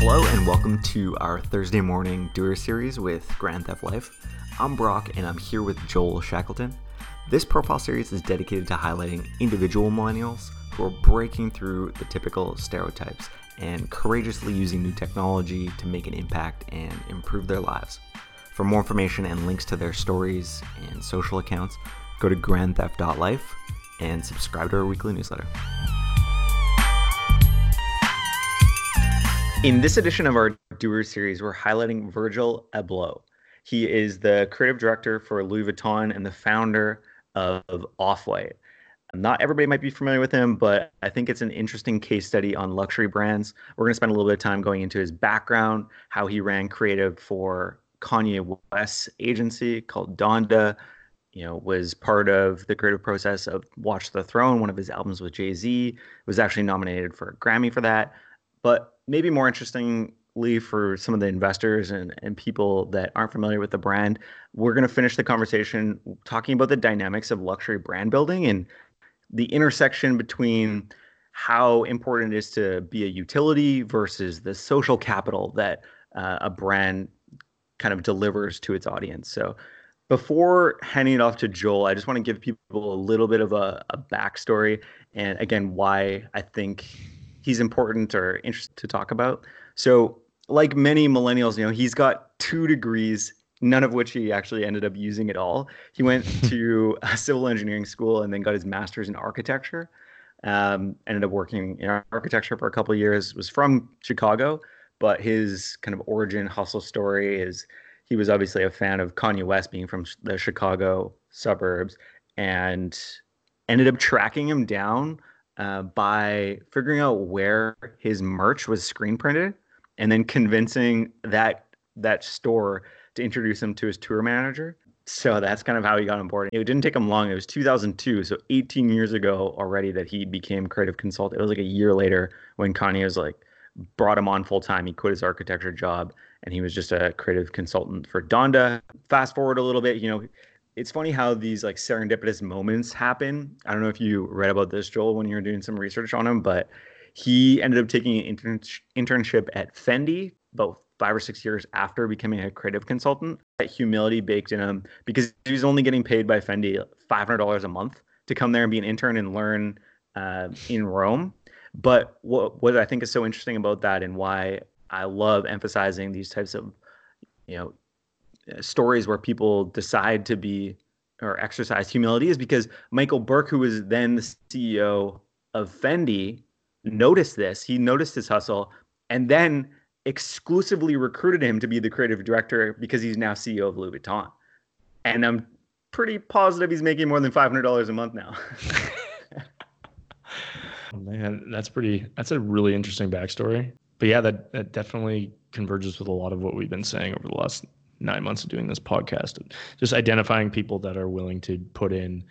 Hello and welcome to our Thursday morning doer series with Grand Theft Life. I'm Brock and I'm here with Joel Shackleton. This profile series is dedicated to highlighting individual millennials who are breaking through the typical stereotypes and courageously using new technology to make an impact and improve their lives. For more information and links to their stories and social accounts, go to grandtheft.life and subscribe to our weekly newsletter. In this edition of our Doer series, we're highlighting Virgil Abloh. He is the creative director for Louis Vuitton and the founder of Off White. Not everybody might be familiar with him, but I think it's an interesting case study on luxury brands. We're going to spend a little bit of time going into his background, how he ran creative for Kanye West's agency called Donda, you know, was part of the creative process of Watch the Throne, one of his albums with Jay Z, was actually nominated for a Grammy for that. But maybe more interestingly for some of the investors and, and people that aren't familiar with the brand, we're going to finish the conversation talking about the dynamics of luxury brand building and the intersection between how important it is to be a utility versus the social capital that uh, a brand kind of delivers to its audience. So before handing it off to Joel, I just want to give people a little bit of a, a backstory and again why I think he's important or interesting to talk about. So, like many millennials, you know, he's got two degrees, none of which he actually ended up using at all. He went to a civil engineering school and then got his master's in architecture. Um, ended up working in architecture for a couple of years. Was from Chicago, but his kind of origin hustle story is he was obviously a fan of Kanye West being from the Chicago suburbs and ended up tracking him down uh, by figuring out where his merch was screen printed and then convincing that that store to introduce him to his tour manager. So that's kind of how he got on board. It didn't take him long. It was 2002, so 18 years ago already that he became creative consultant. It was like a year later when Kanye was like brought him on full time. He quit his architecture job and he was just a creative consultant for Donda. Fast forward a little bit, you know, it's funny how these like serendipitous moments happen. I don't know if you read about this, Joel, when you were doing some research on him, but he ended up taking an intern- internship at Fendi about five or six years after becoming a creative consultant. That humility baked in him because he was only getting paid by Fendi $500 a month to come there and be an intern and learn uh, in Rome. But what what I think is so interesting about that and why I love emphasizing these types of you know Uh, stories where people decide to be or exercise humility is because Michael Burke, who was then the CEO of Fendi, noticed this. He noticed his hustle and then exclusively recruited him to be the creative director because he's now CEO of Louis Vuitton. And I'm pretty positive he's making more than $500 a month now. oh, man, that's pretty, that's a really interesting backstory. But yeah, that, that definitely converges with a lot of what we've been saying over the last nine months of doing this podcast, just identifying people that are willing to put in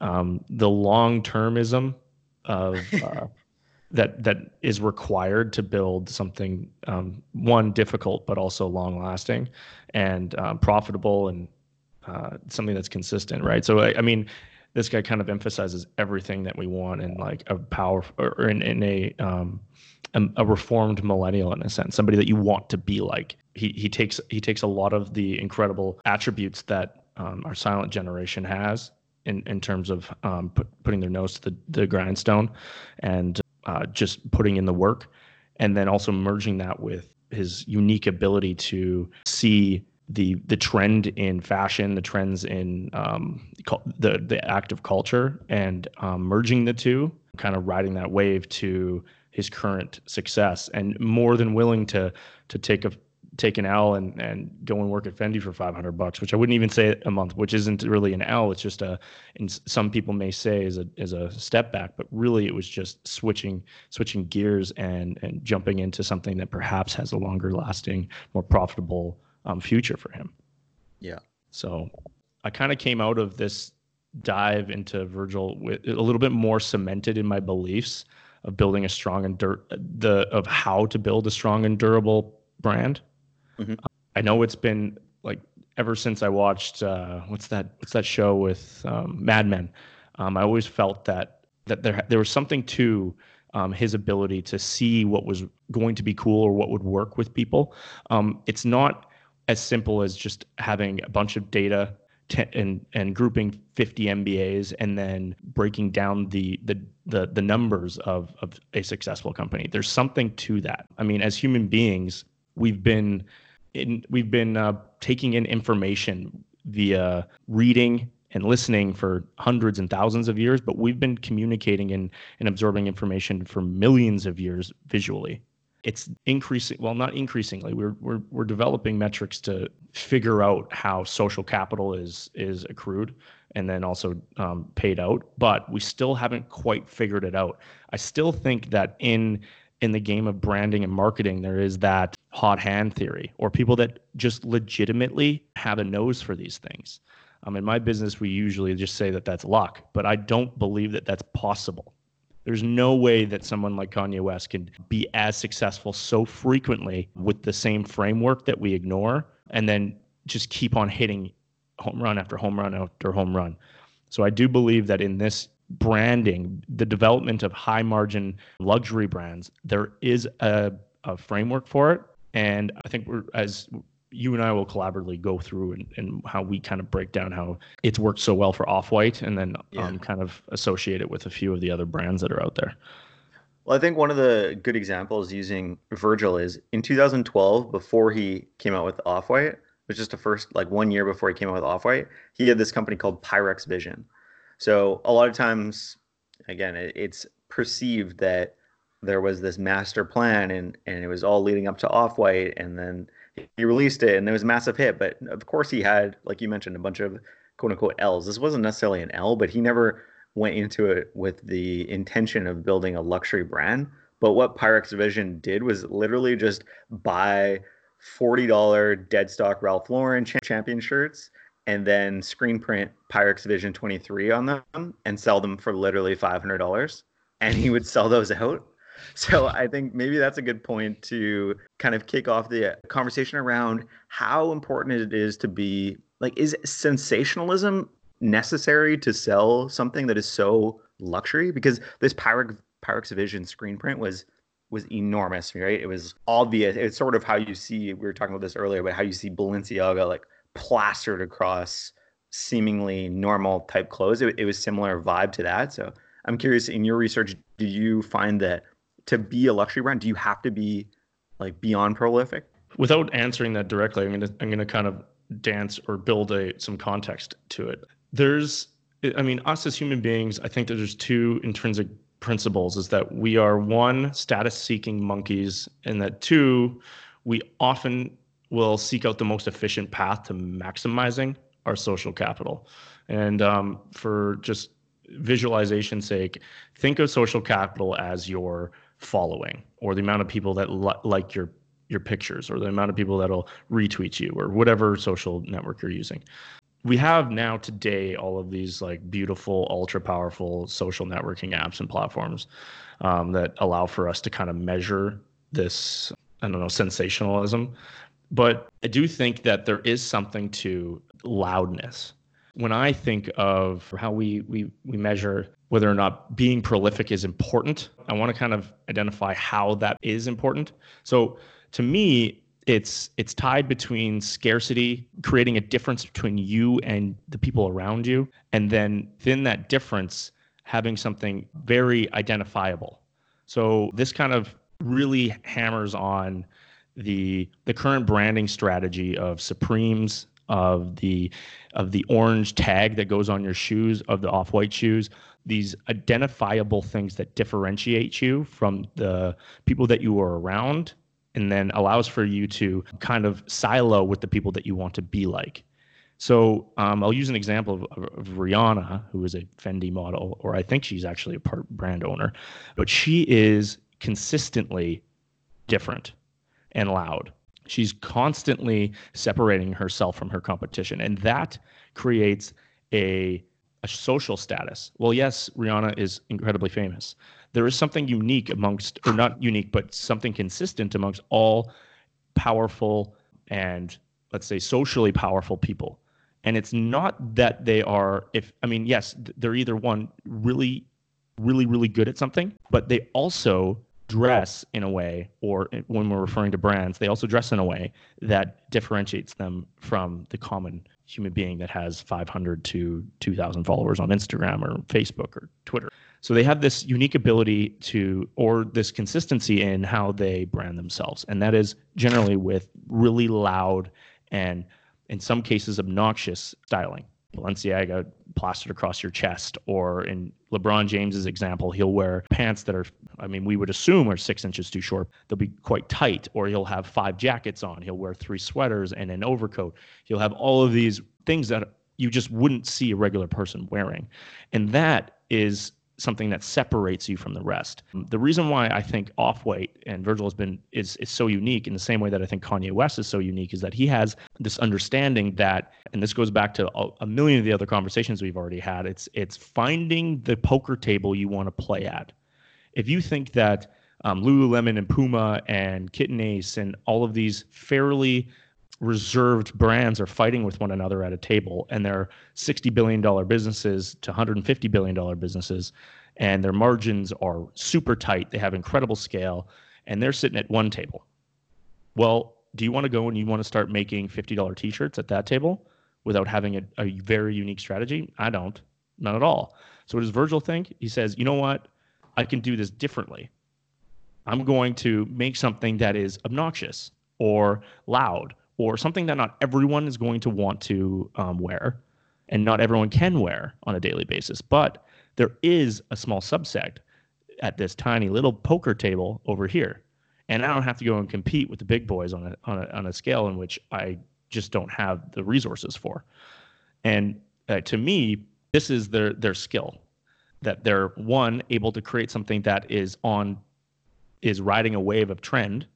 um, the long termism of uh, that that is required to build something um, one difficult but also long lasting and um, profitable and uh, something that's consistent, right? So I, I, mean, this guy kind of emphasizes everything that we want in like a power or in, in a um, a, reformed millennial in a sense, somebody that you want to be like. He he takes he takes a lot of the incredible attributes that um, our silent generation has in in terms of um, put, putting their nose to the, the grindstone and uh, just putting in the work, and then also merging that with his unique ability to see the the trend in fashion, the trends in um, the the active culture, and um, merging the two, kind of riding that wave to his current success and more than willing to to take a take an L and and go and work at Fendi for 500 bucks, which I wouldn't even say a month, which isn't really an L. It's just a, and some people may say is a is a step back, but really it was just switching switching gears and and jumping into something that perhaps has a longer lasting, more profitable um, future for him. Yeah. So I kind of came out of this dive into Virgil with a little bit more cemented in my beliefs of building a strong and dur- the of how to build a strong and durable brand. Mm-hmm. I know it's been like ever since I watched uh, what's that what's that show with um, Mad Men. Um, I always felt that that there there was something to um, his ability to see what was going to be cool or what would work with people. Um, it's not as simple as just having a bunch of data and and grouping 50 MBAs and then breaking down the the the, the numbers of, of a successful company. There's something to that. I mean, as human beings, we've been in, we've been uh, taking in information via reading and listening for hundreds and thousands of years, but we've been communicating and, and absorbing information for millions of years visually. It's increasing, well, not increasingly. We're, we're, we're developing metrics to figure out how social capital is, is accrued and then also um, paid out, but we still haven't quite figured it out. I still think that in in the game of branding and marketing, there is that hot hand theory, or people that just legitimately have a nose for these things. Um, in my business, we usually just say that that's luck, but I don't believe that that's possible. There's no way that someone like Kanye West can be as successful so frequently with the same framework that we ignore and then just keep on hitting home run after home run after home run. So I do believe that in this branding, the development of high margin luxury brands, there is a, a framework for it. And I think we're as you and I will collaboratively go through and, and how we kind of break down how it's worked so well for Off White and then yeah. um, kind of associate it with a few of the other brands that are out there. Well, I think one of the good examples using Virgil is in 2012, before he came out with Off White, was just the first like one year before he came out with Off White, he had this company called Pyrex Vision. So a lot of times, again, it, it's perceived that there was this master plan and and it was all leading up to Off White, and then he released it and it was a massive hit. But of course, he had, like you mentioned, a bunch of quote unquote L's. This wasn't necessarily an L, but he never went into it with the intention of building a luxury brand. But what Pyrex Vision did was literally just buy $40 dead stock Ralph Lauren champion shirts and then screen print Pyrex Vision 23 on them and sell them for literally $500. And he would sell those out. So I think maybe that's a good point to kind of kick off the conversation around how important it is to be like, is sensationalism necessary to sell something that is so luxury? Because this Pyrex, Pyrex Vision screen print was was enormous, right? It was obvious. It's sort of how you see, we were talking about this earlier, but how you see Balenciaga like plastered across seemingly normal type clothes. It, it was similar vibe to that. So I'm curious in your research, do you find that to be a luxury brand, do you have to be like beyond prolific? Without answering that directly, I'm gonna I'm gonna kind of dance or build a some context to it. There's I mean, us as human beings, I think that there's two intrinsic principles is that we are one status seeking monkeys and that two we often will seek out the most efficient path to maximizing our social capital. And um, for just visualization sake, think of social capital as your following or the amount of people that li- like your your pictures or the amount of people that'll retweet you or whatever social network you're using. We have now today all of these like beautiful, ultra powerful social networking apps and platforms um, that allow for us to kind of measure this, I don't know, sensationalism but I do think that there is something to loudness. When I think of how we we we measure whether or not being prolific is important, I want to kind of identify how that is important. So to me, it's it's tied between scarcity, creating a difference between you and the people around you, and then within that difference, having something very identifiable. So this kind of really hammers on the the current branding strategy of Supremes, of the of the orange tag that goes on your shoes, of the off-white shoes, these identifiable things that differentiate you from the people that you are around and then allows for you to kind of silo with the people that you want to be like. So um, I'll use an example of, of, of, Rihanna, who is a Fendi model, or I think she's actually a part brand owner, but she is consistently different and loud. She's constantly separating herself from her competition, and that creates a a social status. Well, yes, Rihanna is incredibly famous. There is something unique amongst, or not unique, but something consistent amongst all powerful and let's say socially powerful people. And it's not that they are, if I mean, yes, they're either one really really, really good at something, but they also dress in a way, or when we're referring to brands, they also dress in a way that differentiates them from the common human being that has 500 to 2,000 followers on Instagram or Facebook or Twitter. So they have this unique ability to, or this consistency in how they brand themselves. And that is generally with really loud and, in some cases, obnoxious styling. Balenciaga plastered across your chest, or in LeBron James's example, he'll wear pants that are, I mean, we would assume are six inches too short. They'll be quite tight, or he'll have five jackets on. He'll wear three sweaters and an overcoat. He'll have all of these things that you just wouldn't see a regular person wearing. And that is something that separates you from the rest. The reason why I think Off-White and Virgil has been is is so unique in the same way that I think Kanye West is so unique is that he has this understanding that and this goes back to a, million of the other conversations we've already had. It's it's finding the poker table you want to play at. If you think that um, Lululemon and Puma and Kit Ace and all of these fairly reserved brands are fighting with one another at a table and they're 60 billion dollar businesses to 150 billion dollar businesses and their margins are super tight. They have incredible scale and they're sitting at one table. Well do you want to go and you want to start making $50 t-shirts at that table without having a, a very unique strategy? I don't. Not at all. So what does virgil think? He says you know what? I can do this differently. I'm going to make something that is obnoxious or loud or something that not everyone is going to want to um, wear and not everyone can wear on a daily basis. But there is a small subset at this tiny little poker table over here. And I don't have to go and compete with the big boys on a, on a, on a scale in which I just don't have the resources for. And uh, to me, this is their, their skill that they're one able to create something that is on is riding a wave of trend,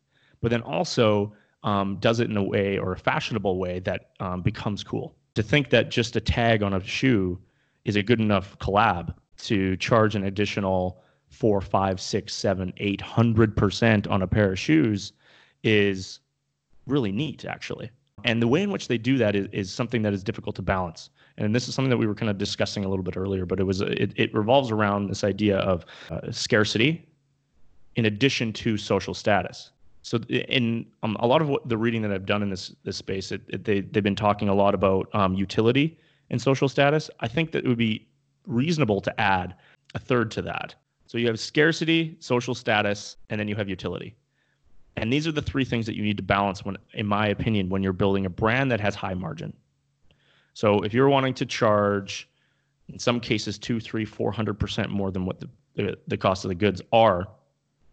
but then also um, does it in a way or a fashionable way that um, becomes cool. To think that just a tag on a shoe is a good enough collab to charge an additional four, five, six, seven, eight hundred percent on a pair of shoes is really neat, actually. And the way in which they do that is, is something that is difficult to balance. And this is something that we were kind of discussing a little bit earlier, but it was it, it revolves around this idea of uh, scarcity in addition to social status. So in um, a lot of what the reading that I've done in this this space, it, it, they they've been talking a lot about um, utility and social status. I think that it would be reasonable to add a third to that. So you have scarcity, social status, and then you have utility. And these are the three things that you need to balance when, in my opinion, when you're building a brand that has high margin. So if you're wanting to charge, in some cases, two, three, four hundred percent more than what the, the the cost of the goods are,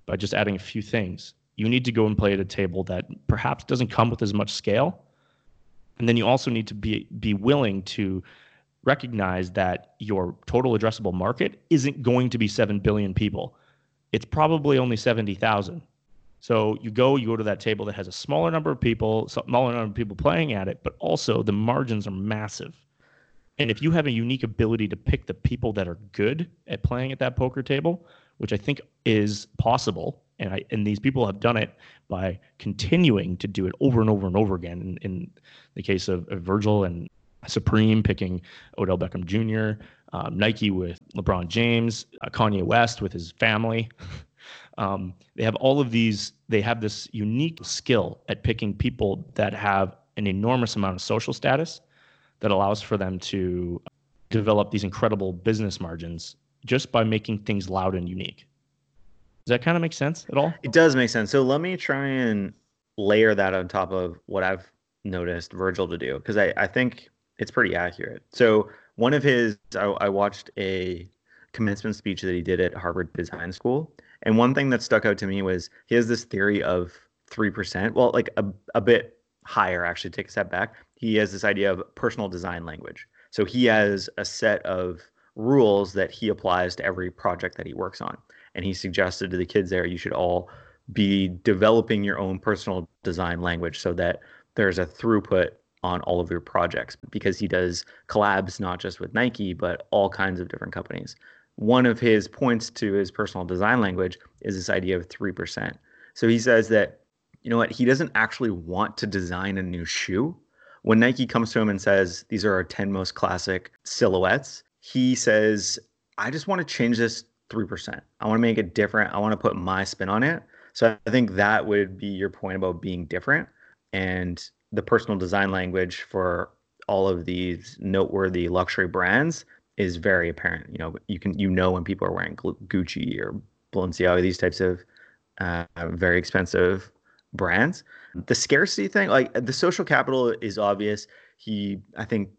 by just adding a few things, you need to go and play at a table that perhaps doesn't come with as much scale. And then you also need to be be willing to recognize that your total addressable market isn't going to be 7 billion people. It's probably only 70,000. So you go, you go to that table that has a smaller number of people, smaller number of people playing at it, but also the margins are massive. And if you have a unique ability to pick the people that are good at playing at that poker table, which I think is possible, and I and these people have done it by continuing to do it over and over and over again. In, in the case of, of, Virgil and Supreme picking Odell Beckham Jr., um, Nike with LeBron James, uh, Kanye West with his family. um, they have all of these. They have this unique skill at picking people that have an enormous amount of social status that allows for them to develop these incredible business margins just by making things loud and unique. Does that kind of make sense at all? It does make sense. So let me try and layer that on top of what I've noticed Virgil to do because I, I think it's pretty accurate. So one of his, I, I watched a commencement speech that he did at Harvard Design School, and one thing that stuck out to me was he has this theory of three percent. Well, like a a bit higher actually. Take a step back. He has this idea of personal design language. So he has a set of rules that he applies to every project that he works on and he suggested to the kids there you should all be developing your own personal design language so that there's a throughput on all of your projects because he does collabs not just with Nike but all kinds of different companies. One of his points to his personal design language is this idea of 3%. So he says that you know what, he doesn't actually want to design a new shoe. When Nike comes to him and says these are our 10 most classic silhouettes, he says I just want to change this 3%. I want to make it different. I want to put my spin on it. So I think that would be your point about being different and the personal design language for all of these noteworthy luxury brands is very apparent. You know, you can you know when people are wearing Gucci or Balenciaga, these types of uh, very expensive brands. The scarcity thing, like the social capital, is obvious. He, I think,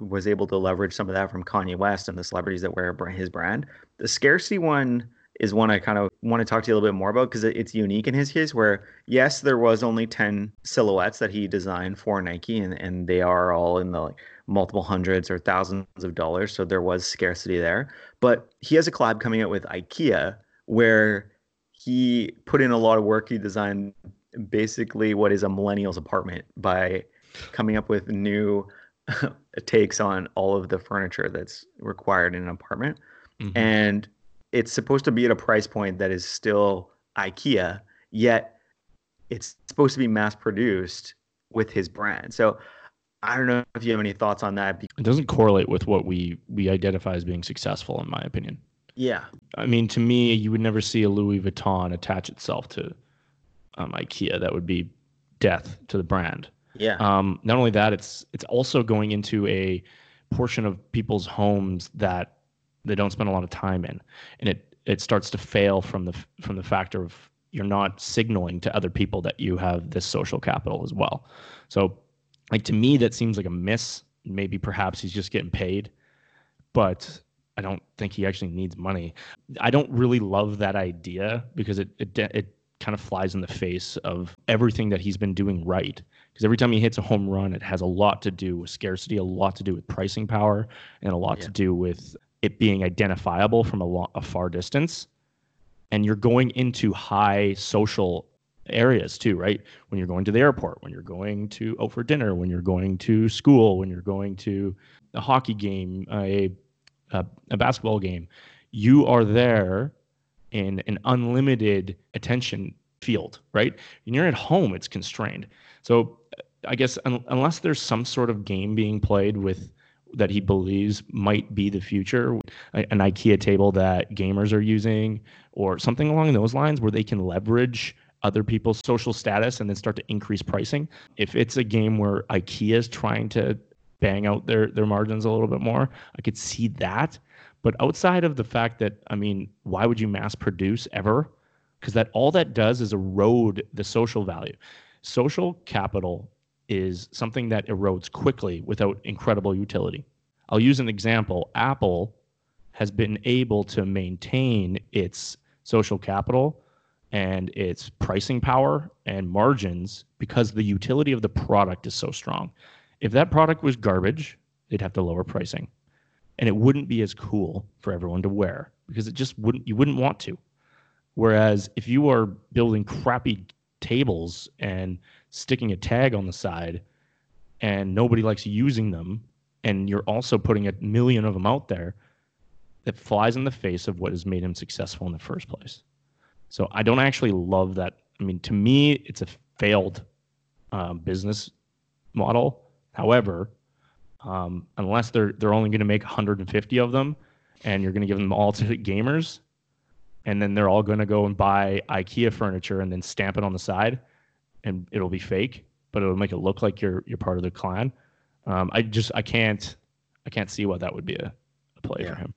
was able to leverage some of that from Kanye West and the celebrities that wear his brand. The scarcity one is one I kind of want to talk to you a little bit more about because it's unique in his case. Where yes, there was only ten silhouettes that he designed for Nike, and and they are all in the like multiple hundreds or thousands of dollars. So there was scarcity there. But he has a collab coming out with IKEA where he put in a lot of work. He designed basically what is a millennial's apartment by coming up with new takes on all of the furniture that's required in an apartment. Mm-hmm. And it's supposed to be at a price point that is still IKEA, yet it's supposed to be mass produced with his brand. So I don't know if you have any thoughts on that. It doesn't correlate with what we we identify as being successful, in my opinion. Yeah. I mean, to me, you would never see a Louis Vuitton attach itself to um, IKEA. That would be death to the brand. Yeah. Um, not only that, it's it's also going into a portion of people's homes that they don't spend a lot of time in, and it it starts to fail from the from the factor of you're not signaling to other people that you have this social capital as well. So, like to me, that seems like a miss. Maybe perhaps he's just getting paid, but I don't think he actually needs money. I don't really love that idea because it it it kind of flies in the face of everything that he's been doing right. Because every time he hits a home run, it has a lot to do with scarcity, a lot to do with pricing power, and a lot yeah. to do with it being identifiable from a, a far distance. And you're going into high social areas too, right? When you're going to the airport, when you're going to out for dinner, when you're going to school, when you're going to a hockey game, a a, a basketball game, you are there in an unlimited attention field, right? When you're at home, it's constrained. So I guess un- unless there's some sort of game being played with that he believes might be the future, an IKEA table that gamers are using, or something along those lines where they can leverage other people's social status and then start to increase pricing. If it's a game where IKEA is trying to bang out their their margins a little bit more. I could see that. But outside of the fact that I mean, why would you mass produce ever? Because that all that does is erode the social value. Social capital is something that erodes quickly without incredible utility. I'll use an example. Apple has been able to maintain its social capital and its pricing power and margins because the utility of the product is so strong. If that product was garbage, they'd have to lower pricing. And it wouldn't be as cool for everyone to wear because it just wouldn't you wouldn't want to. Whereas if you are building crappy tables and sticking a tag on the side and nobody likes using them and you're also putting a million of them out there that flies in the face of what has made him successful in the first place. So I don't actually love that. I mean, to me, it's a failed um, business model However, um, unless they're they're only going to make 150 of them, and you're going to give them all to gamers, and then they're all going to go and buy IKEA furniture and then stamp it on the side, and it'll be fake, but it'll make it look like you're you're part of the clan. Um, I just I can't I can't see why that would be a, a play yeah. for him.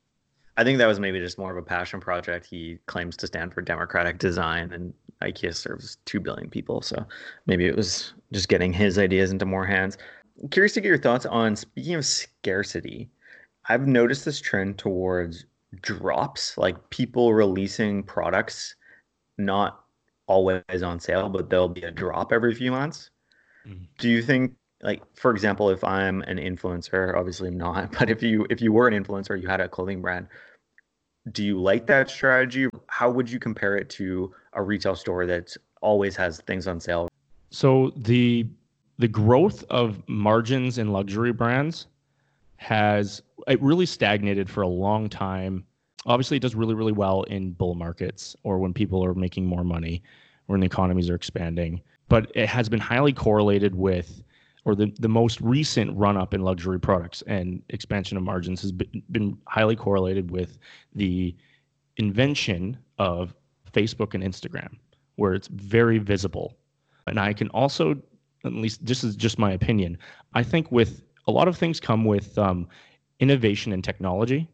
I think that was maybe just more of a passion project. He claims to stand for democratic design, and IKEA serves two billion people, so maybe it was just getting his ideas into more hands curious to get your thoughts on speaking of scarcity. I've noticed this trend towards drops, like people releasing products not always on sale, but there'll be a drop every few months. Mm-hmm. Do you think like for example, if I'm an influencer, obviously I'm not, but if you if you were an influencer, you had a clothing brand, do you like that strategy? How would you compare it to a retail store that always has things on sale? So the the growth of margins in luxury brands has it really stagnated for a long time. Obviously, it does really, really well in bull markets or when people are making more money, or when the economies are expanding. But it has been highly correlated with, or the, the most recent run up in luxury products and expansion of margins has been, been highly correlated with the invention of Facebook and Instagram, where it's very visible. And I can also, at least this is just my opinion, I think with a lot of things come with um, innovation and technology.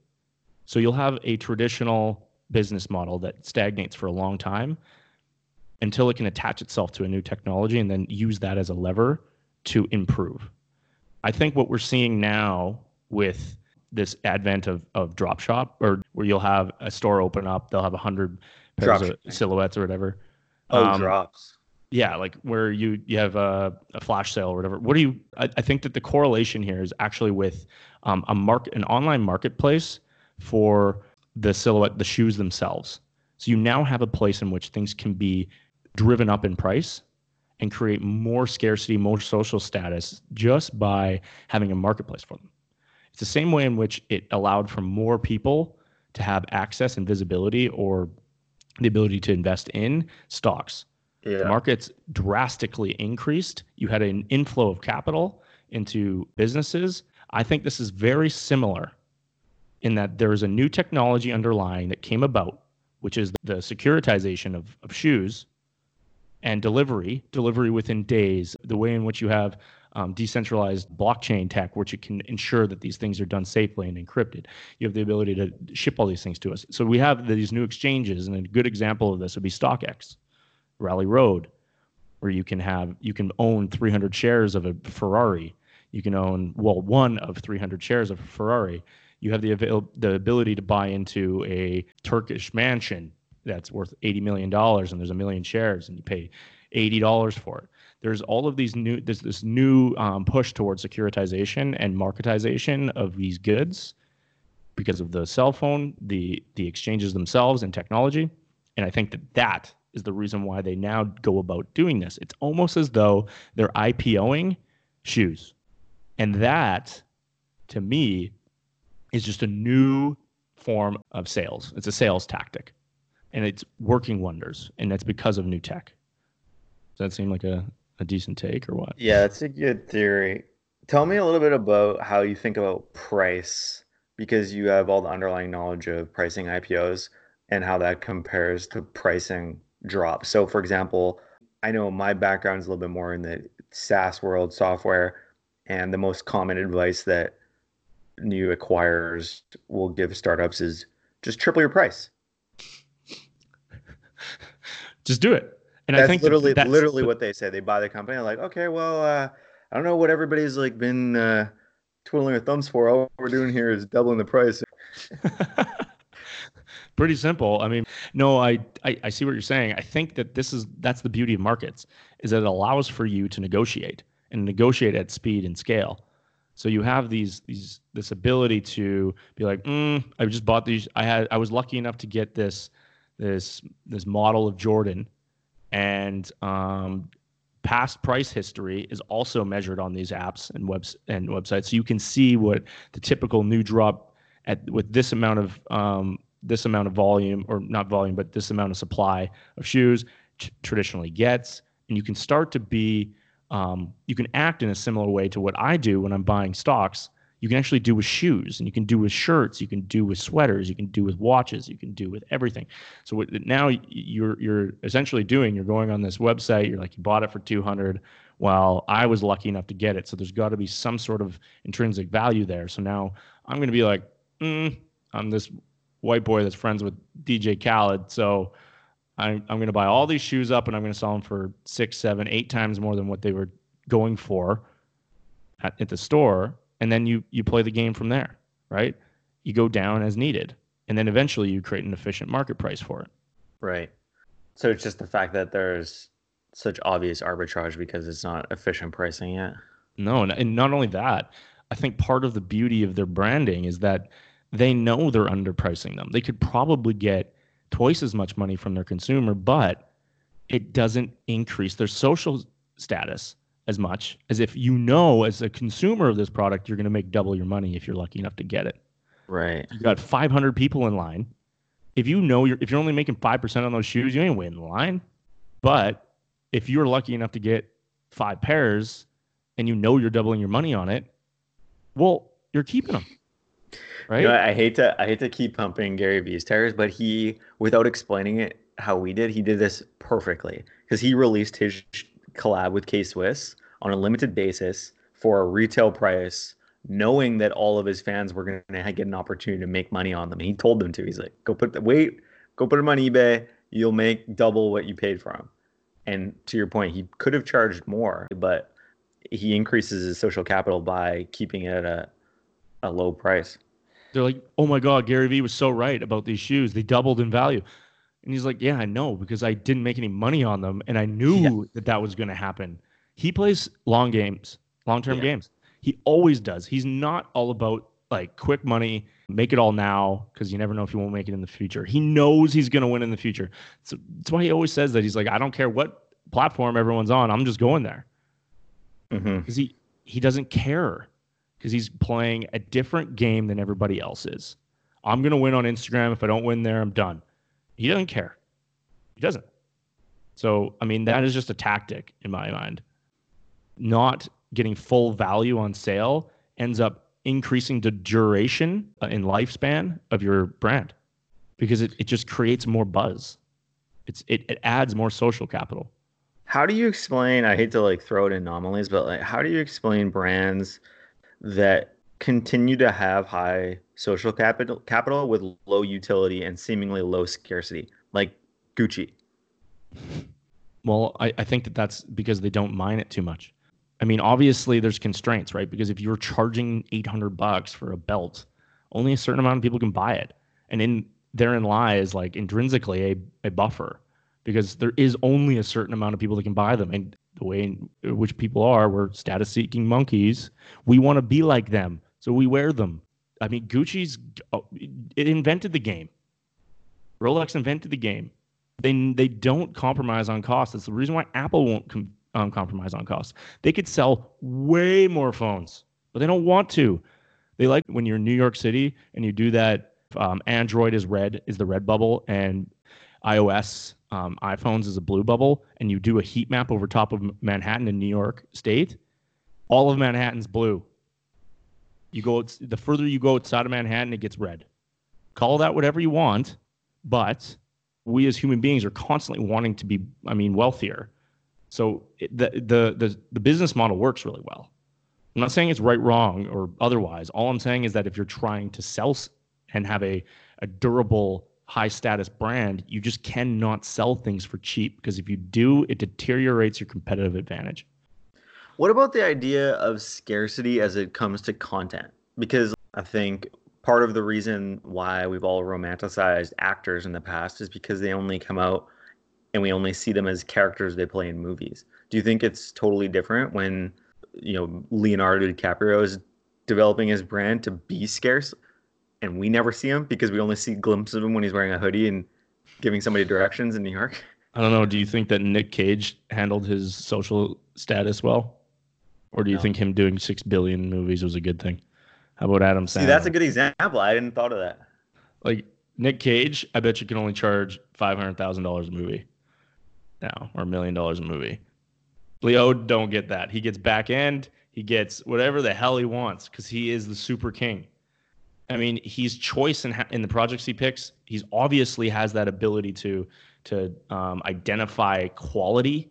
So you'll have a traditional business model that stagnates for a long time until it can attach itself to a new technology and then use that as a lever to improve. I think what we're seeing now with this advent of, of drop shop or where you'll have a store open up, they'll have a hundred pairs drop of silhouettes or whatever. Oh, um, drops. Yeah, like where you you have a, a flash sale or whatever. What do you? I, I think that the correlation here is actually with um, a market, an online marketplace for the silhouette, the shoes themselves. So you now have a place in which things can be driven up in price and create more scarcity, more social status just by having a marketplace for them. It's the same way in which it allowed for more people to have access and visibility or the ability to invest in stocks. Yeah. The markets drastically increased. You had an inflow of capital into businesses. I think this is very similar in that there is a new technology underlying that came about, which is the securitization of, of shoes and delivery, delivery within days, the way in which you have um, decentralized blockchain tech, which can ensure that these things are done safely and encrypted. You have the ability to ship all these things to us. So we have these new exchanges, and a good example of this would be StockX, Rally Road, where you can have you can own 300 shares of a Ferrari. You can own well one of 300 shares of a Ferrari. You have the avail- the ability to buy into a Turkish mansion that's worth 80 million dollars, and there's a million shares, and you pay 80 dollars for it. There's all of these new there's this new um, push towards securitization and marketization of these goods because of the cell phone the the exchanges themselves and technology. And i think that that is the reason why they now go about doing this. It's almost as though they're ipoing shoes. And that to me is just a new form of sales it's a sales tactic and it's working wonders and that's because of new tech does that seem like a a decent take or what? Yeah, that's a good theory. Tell me a little bit about how you think about price because you have all the underlying knowledge of pricing IPOs and how that compares to pricing drops. So, for example, I know my background is a little bit more in the SaaS world, software, and the most common advice that new acquirers will give startups is just triple your price. just do it. And that's I think literally that's literally what they say. They buy the company. like, okay, well, uh, I don't know what everybody's like been uh, twiddling their thumbs for. All we're doing here is doubling the price. Pretty simple. I mean, no, I, I I see what you're saying. I think that this is that's the beauty of markets is that it allows for you to negotiate and negotiate at speed and scale. So you have these these this ability to be like, mm, I just bought these. I had I was lucky enough to get this this this model of Jordan and um, past price history is also measured on these apps and webs and websites. So you can see what the typical new drop at with this amount of um, this amount of volume, or not volume, but this amount of supply of shoes t- traditionally gets, and you can start to be um, you can act in a similar way to what I do when I'm buying stocks. You can actually do with shoes and you can do with shirts you can do with sweaters you can do with watches you can do with everything. So what, now you're you're essentially doing you're going on this website you're like you bought it for 200 well i was lucky enough to get it so there's got to be some sort of intrinsic value there. So now i'm going to be like mm, i'm this white boy that's friends with dj khaled so I'm, I'm going to buy all these shoes up and i'm going to sell them for six seven eight times more than what they were going for at, at the store and then you you play the game from there, right? You go down as needed, and then eventually you create an efficient market price for it. Right. So it's just the fact that there's such obvious arbitrage because it's not efficient pricing yet. No, and not only that, I think part of the beauty of their branding is that they know they're underpricing them. They could probably get twice as much money from their consumer, but it doesn't increase their social status as much as if you know as a consumer of this product you're going to make double your money if you're lucky enough to get it. Right. You got 500 people in line. If you know you're if you're only making 5% on those shoes, you ain't waiting in line. But if you're lucky enough to get five pairs and you know you're doubling your money on it, well, you're keeping them. Right? You know, I hate to I hate to keep pumping Gary Vee's tires, but he, without explaining it how we did, he did this perfectly because he released his collab with K Swiss on a limited basis for a retail price, knowing that all of his fans were going to get an opportunity to make money on them. And he told them to. He's like, "Go put the wait, go put them on eBay. You'll make double what you paid for them." And to your point, he could have charged more, but he increases his social capital by keeping it at a, a low price. They're like, oh my God, Gary Vee was so right about these shoes. They doubled in value. And he's like, yeah, I know because I didn't make any money on them and I knew yeah. that that was going to happen. He plays long games, long term yeah. games. He always does. He's not all about like quick money, make it all now because you never know if you won't make it in the future. He knows he's going to win in the future. So that's why he always says that. He's like, I don't care what platform everyone's on, I'm just going there because mm-hmm. he he doesn't care because he's playing a different game than everybody else is. I'm gonna win on Instagram. If I don't win there, I'm done. He doesn't care. He doesn't. So I mean, that is just a tactic in my mind. Not getting full value on sale ends up increasing the duration uh, in lifespan of your brand because it, it just creates more buzz. It's it, it adds more social capital. How do you explain? I hate to like throw it in anomalies, but like, how do you explain brands that continue to have high social capital capital with low utility and seemingly low scarcity, like Gucci? Well, I, I think that that's because they don't mine it too much. I mean, obviously there's constraints, right? Because if you're charging 800 bucks for a belt, only a certain amount of people can buy it. And in therein lies like intrinsically a, a buffer because there is only a certain amount of people that can buy them. And the way in which people are, we're status seeking monkeys. We want to be like them. So we wear them. I mean, Gucci's, oh, it invented the game. Rolex invented the game. They, they don't compromise on cost. That's the reason why Apple won't com, um, compromise on cost. They could sell way more phones, but they don't want to. They like when you're in New York City and you do that. Um, Android is red, is the red bubble, and iOS um, iPhones is a blue bubble, and you do a heat map over top of Manhattan in New York State, all of Manhattan's blue. You go the further you go outside of Manhattan, it gets red. Call that whatever you want, but we as human beings are constantly wanting to be, I mean, wealthier. So the the the the business model works really well. I'm not saying it's right, wrong, or otherwise. All I'm saying is that if you're trying to sell and have a a durable high status brand, you just cannot sell things for cheap because if you do, it deteriorates your competitive advantage. What about the idea of scarcity as it comes to content? Because I think part of the reason why we've all romanticized actors in the past is because they only come out and we only see them as characters they play in movies. Do you think it's totally different when, you know, Leonardo DiCaprio is developing his brand to be scarce? And we never see him because we only see glimpses of him when he's wearing a hoodie and giving somebody directions in New York. I don't know. Do you think that Nick Cage handled his social status well, or do you no. think him doing six billion movies was a good thing? How about Adam Sandler? See, that's a good example. I didn't thought of that. Like Nick Cage, I bet you can only charge five hundred thousand dollars a movie now, or a million dollars a movie. Leo don't get that. He gets back end. He gets whatever the hell he wants because he is the super king. I mean, he's choice in in the projects he picks. He's obviously has that ability to to um, identify quality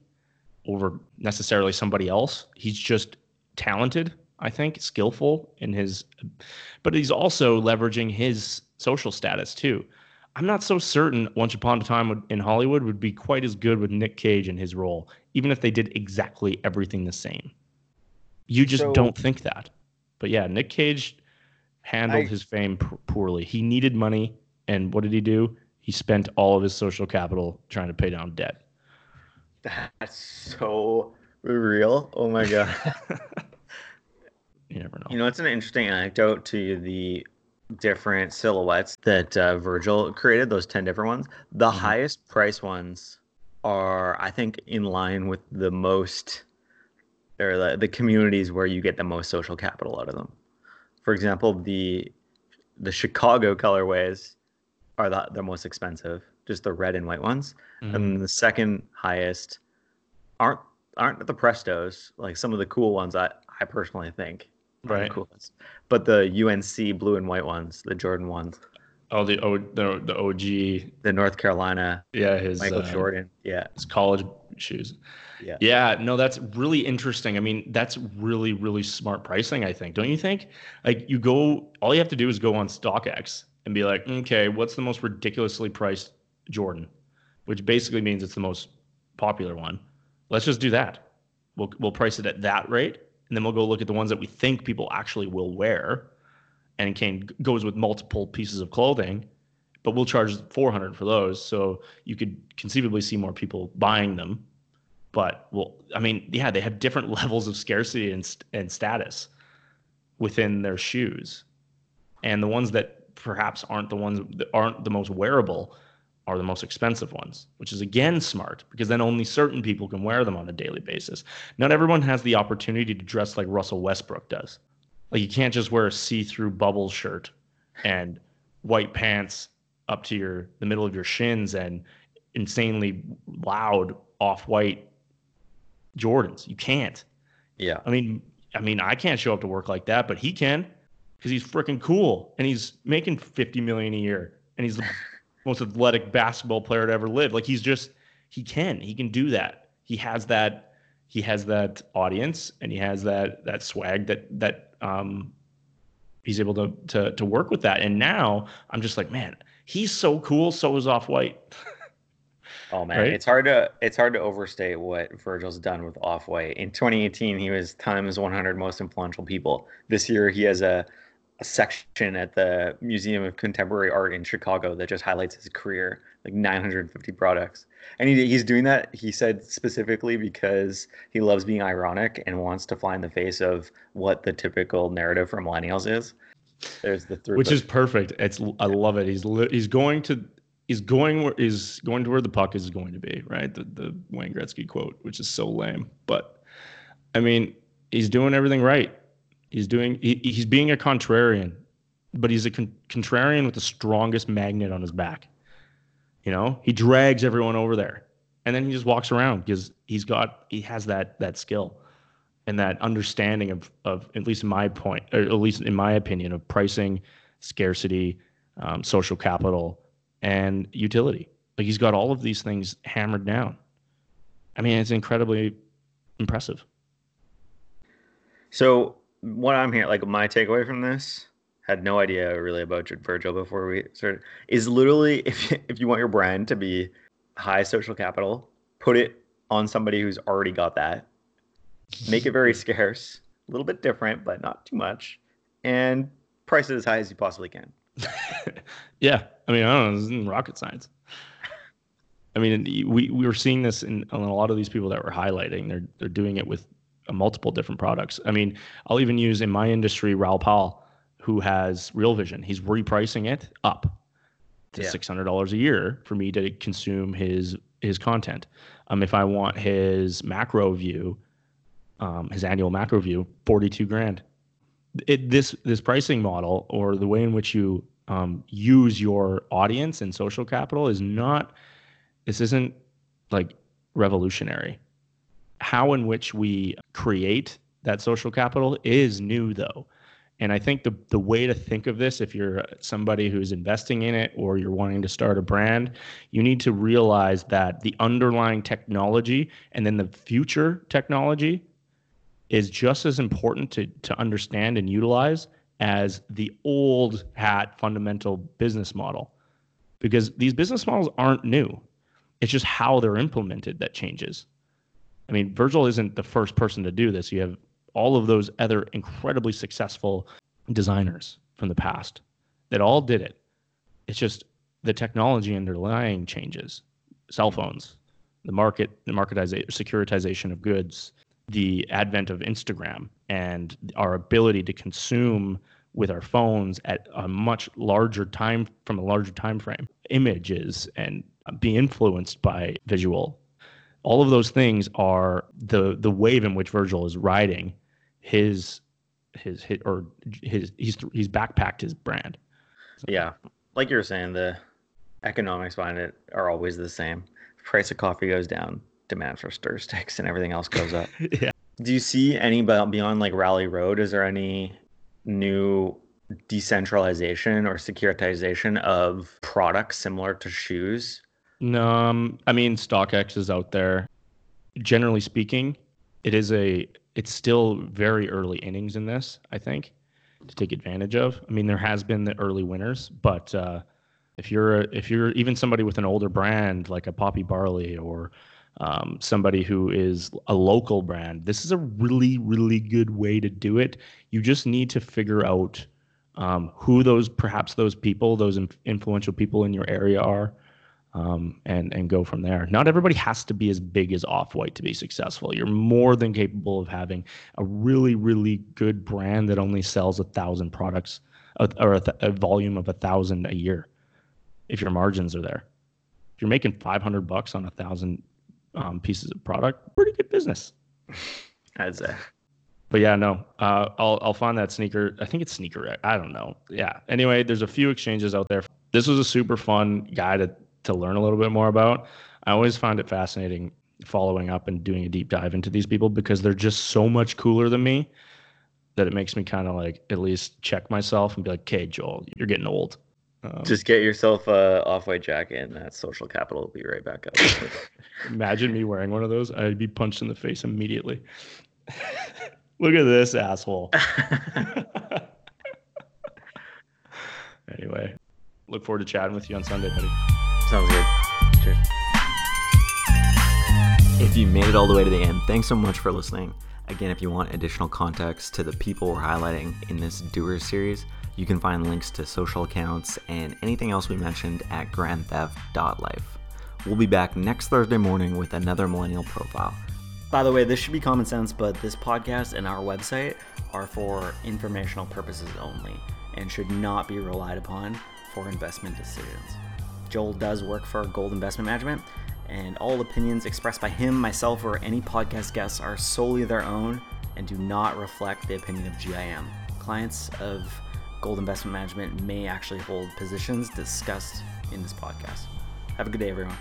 over necessarily somebody else. He's just talented, I think, skillful in his, but he's also leveraging his social status too. I'm not so certain Once Upon a Time in Hollywood would be quite as good with Nick Cage in his role, even if they did exactly everything the same. You just so, don't think that. But yeah, Nick Cage handled I, his fame p- poorly. He needed money, and what did he do? He spent all of his social capital trying to pay down debt. That's so real. Oh my god. you never know. You know, it's an interesting anecdote to the different silhouettes that uh, Virgil created. Those ten different ones. The mm-hmm. highest price ones are, I think, in line with the most or the, the communities where you get the most social capital out of them for example, the the Chicago colorways are the, the most expensive, just the red and white ones, mm-hmm. and the second highest aren't aren't the Prestos like some of the cool ones. I I personally think Right. The coolest. But the UNC blue and white ones, the Jordan ones, Oh, the O the, the OG. the North Carolina Yeah, his Michael uh, Jordan. Yeah. his college shoes. Yeah. Yeah, no, that's really interesting. I mean, that's really, really smart pricing, I think. Don't you think? Like you go all you have to do is go on StockX and be like, okay, what's the most ridiculously priced Jordan? Which basically means it's the most popular one. Let's just do that. We'll we'll price it at that rate, and then we'll go look at the ones that we think people actually will wear, and can goes with multiple pieces of clothing, but we'll charge 400 for those. So you could conceivably see more people buying them but well i mean yeah they have different levels of scarcity and, and status within their shoes. And the ones that perhaps aren't the ones that aren't the most wearable are the most expensive ones which is again smart because then only certain people can wear them on a daily basis. Not everyone has the opportunity to dress like russell westbrook does. Like you can't just wear a see-through bubble shirt and white pants up to your the middle of your shins and insanely loud off-white Jordans. You can't. Yeah. I mean, I mean, I can't show up to work like that, but he can because he's freaking cool and he's making 50 million a year and he's the most athletic basketball player to ever live. Like he's just he can. He can do that. He has that he has that audience and he has that that swag that that um he's able to to to work with that. And now I'm just like, man, he's so cool, so is off white. Oh man, Right? it's hard to it's hard to overstate what Virgil's done with Off White. In 2018, he was Time's 100 most influential people. This year, he has a, a section at the Museum of Contemporary Art in Chicago that just highlights his career, like 950 products. And he, he's doing that, he said specifically because he loves being ironic and wants to fly in the face of what the typical narrative for millennials is. There's the throughput. which is perfect. It's I love it. He's he's going to he's going where is going to where the puck is going to be. Right, the the Wayne Gretzky quote, which is so lame, but I mean he's doing everything right. He's doing he, he's being a contrarian, but he's a con- contrarian with the strongest magnet on his back. You know, he drags everyone over there, and then he just walks around because he's got he has that that skill and that understanding of of at least my point, or at least in my opinion, of pricing, scarcity, um, social capital, and utility. Like he's got all of these things hammered down. I mean, it's incredibly impressive. So what I'm here, like my takeaway from this, had no idea really about Virgil before we started, is literally if if you want your brand to be high social capital, put it on somebody who's already got that. Make it very scarce, a little bit different, but not too much, and price it as high as you possibly can. yeah, I mean, I don't know, rocket science. I mean, we, we were seeing this in, in a lot of these people that we're highlighting. They're they're doing it with uh, multiple different products. I mean, I'll even use in my industry Raoul Pal, who has Real Vision. He's repricing it up to Yeah. six hundred dollars a year for me to consume his his content. Um, if I want his macro view, um, his annual macro view, forty two grand. It, this this pricing model or the way in which you um, use your audience and social capital is not. This isn't like revolutionary. How in which we create that social capital is new though. And I think the the way to think of this, if you're somebody who's investing in it or you're wanting to start a brand, you need to realize that the underlying technology and then the future technology is just as important to to understand and utilize as the old hat fundamental business model. Because these business models aren't new. It's just how they're implemented that changes. I mean, Virgil isn't the first person to do this. You have all of those other incredibly successful designers from the past that all did it. It's just the technology underlying changes. Cell phones, the market, the marketization, securitization of goods, the advent of Instagram, and our ability to consume with our phones at a much larger time from a larger time frame, images and be influenced by visual all of those things are the the wave in which Virgil is riding his his hit or his he's he's backpacked his brand. Yeah, like you were saying, the economics behind it are always the same. Price of coffee goes down, demand for stir sticks and everything else goes up. yeah. Do you see any beyond like Rally Road? Is there any new decentralization or securitization of products similar to shoes? No, um, I mean StockX is out there. Generally speaking, it is a it's still very early innings in this. I think to take advantage of. I mean, there has been the early winners, but uh, if you're if you're even somebody with an older brand like a Poppy Barley or um, somebody who is a local brand, this is a really really good way to do it. You just need to figure out um, who those perhaps those people, those influential people in your area are, um, and and go from there. Not everybody has to be as big as Off White to be successful. You're more than capable of having a really really good brand that only sells a thousand products or a, th- a volume of a thousand a year. If your margins are there, if you're making 500 bucks on a thousand um, pieces of product, pretty good business. I'd say. But yeah, no, uh, I'll I'll find that sneaker. I think it's sneaker. I don't know. Yeah. Anyway, there's a few exchanges out there. This was a super fun guy to to learn a little bit more about. I always find it fascinating following up and doing a deep dive into these people because they're just so much cooler than me that it makes me kind of like at least check myself and be like, "Okay, Joel, you're getting old." Um, Just get yourself a off-white jacket, and that social capital will be right back up. Imagine me wearing one of those; I'd be punched in the face immediately. Look at this asshole. anyway, look forward to chatting with you on Sunday, buddy. Sounds good. Cheers. If you made it all the way to the end, thanks so much for listening. Again, if you want additional context to the people we're highlighting in this doer series, you can find links to social accounts and anything else we mentioned at grandtheft.life. We'll be back next Thursday morning with another millennial profile. By the way, this should be common sense, but this podcast and our website are for informational purposes only and should not be relied upon for investment decisions. Joel does work for Gold Investment Management, and all opinions expressed by him, myself, or any podcast guests are solely their own and do not reflect the opinion of GIM. Clients of Gold Investment Management may actually hold positions discussed in this podcast. Have a good day, everyone.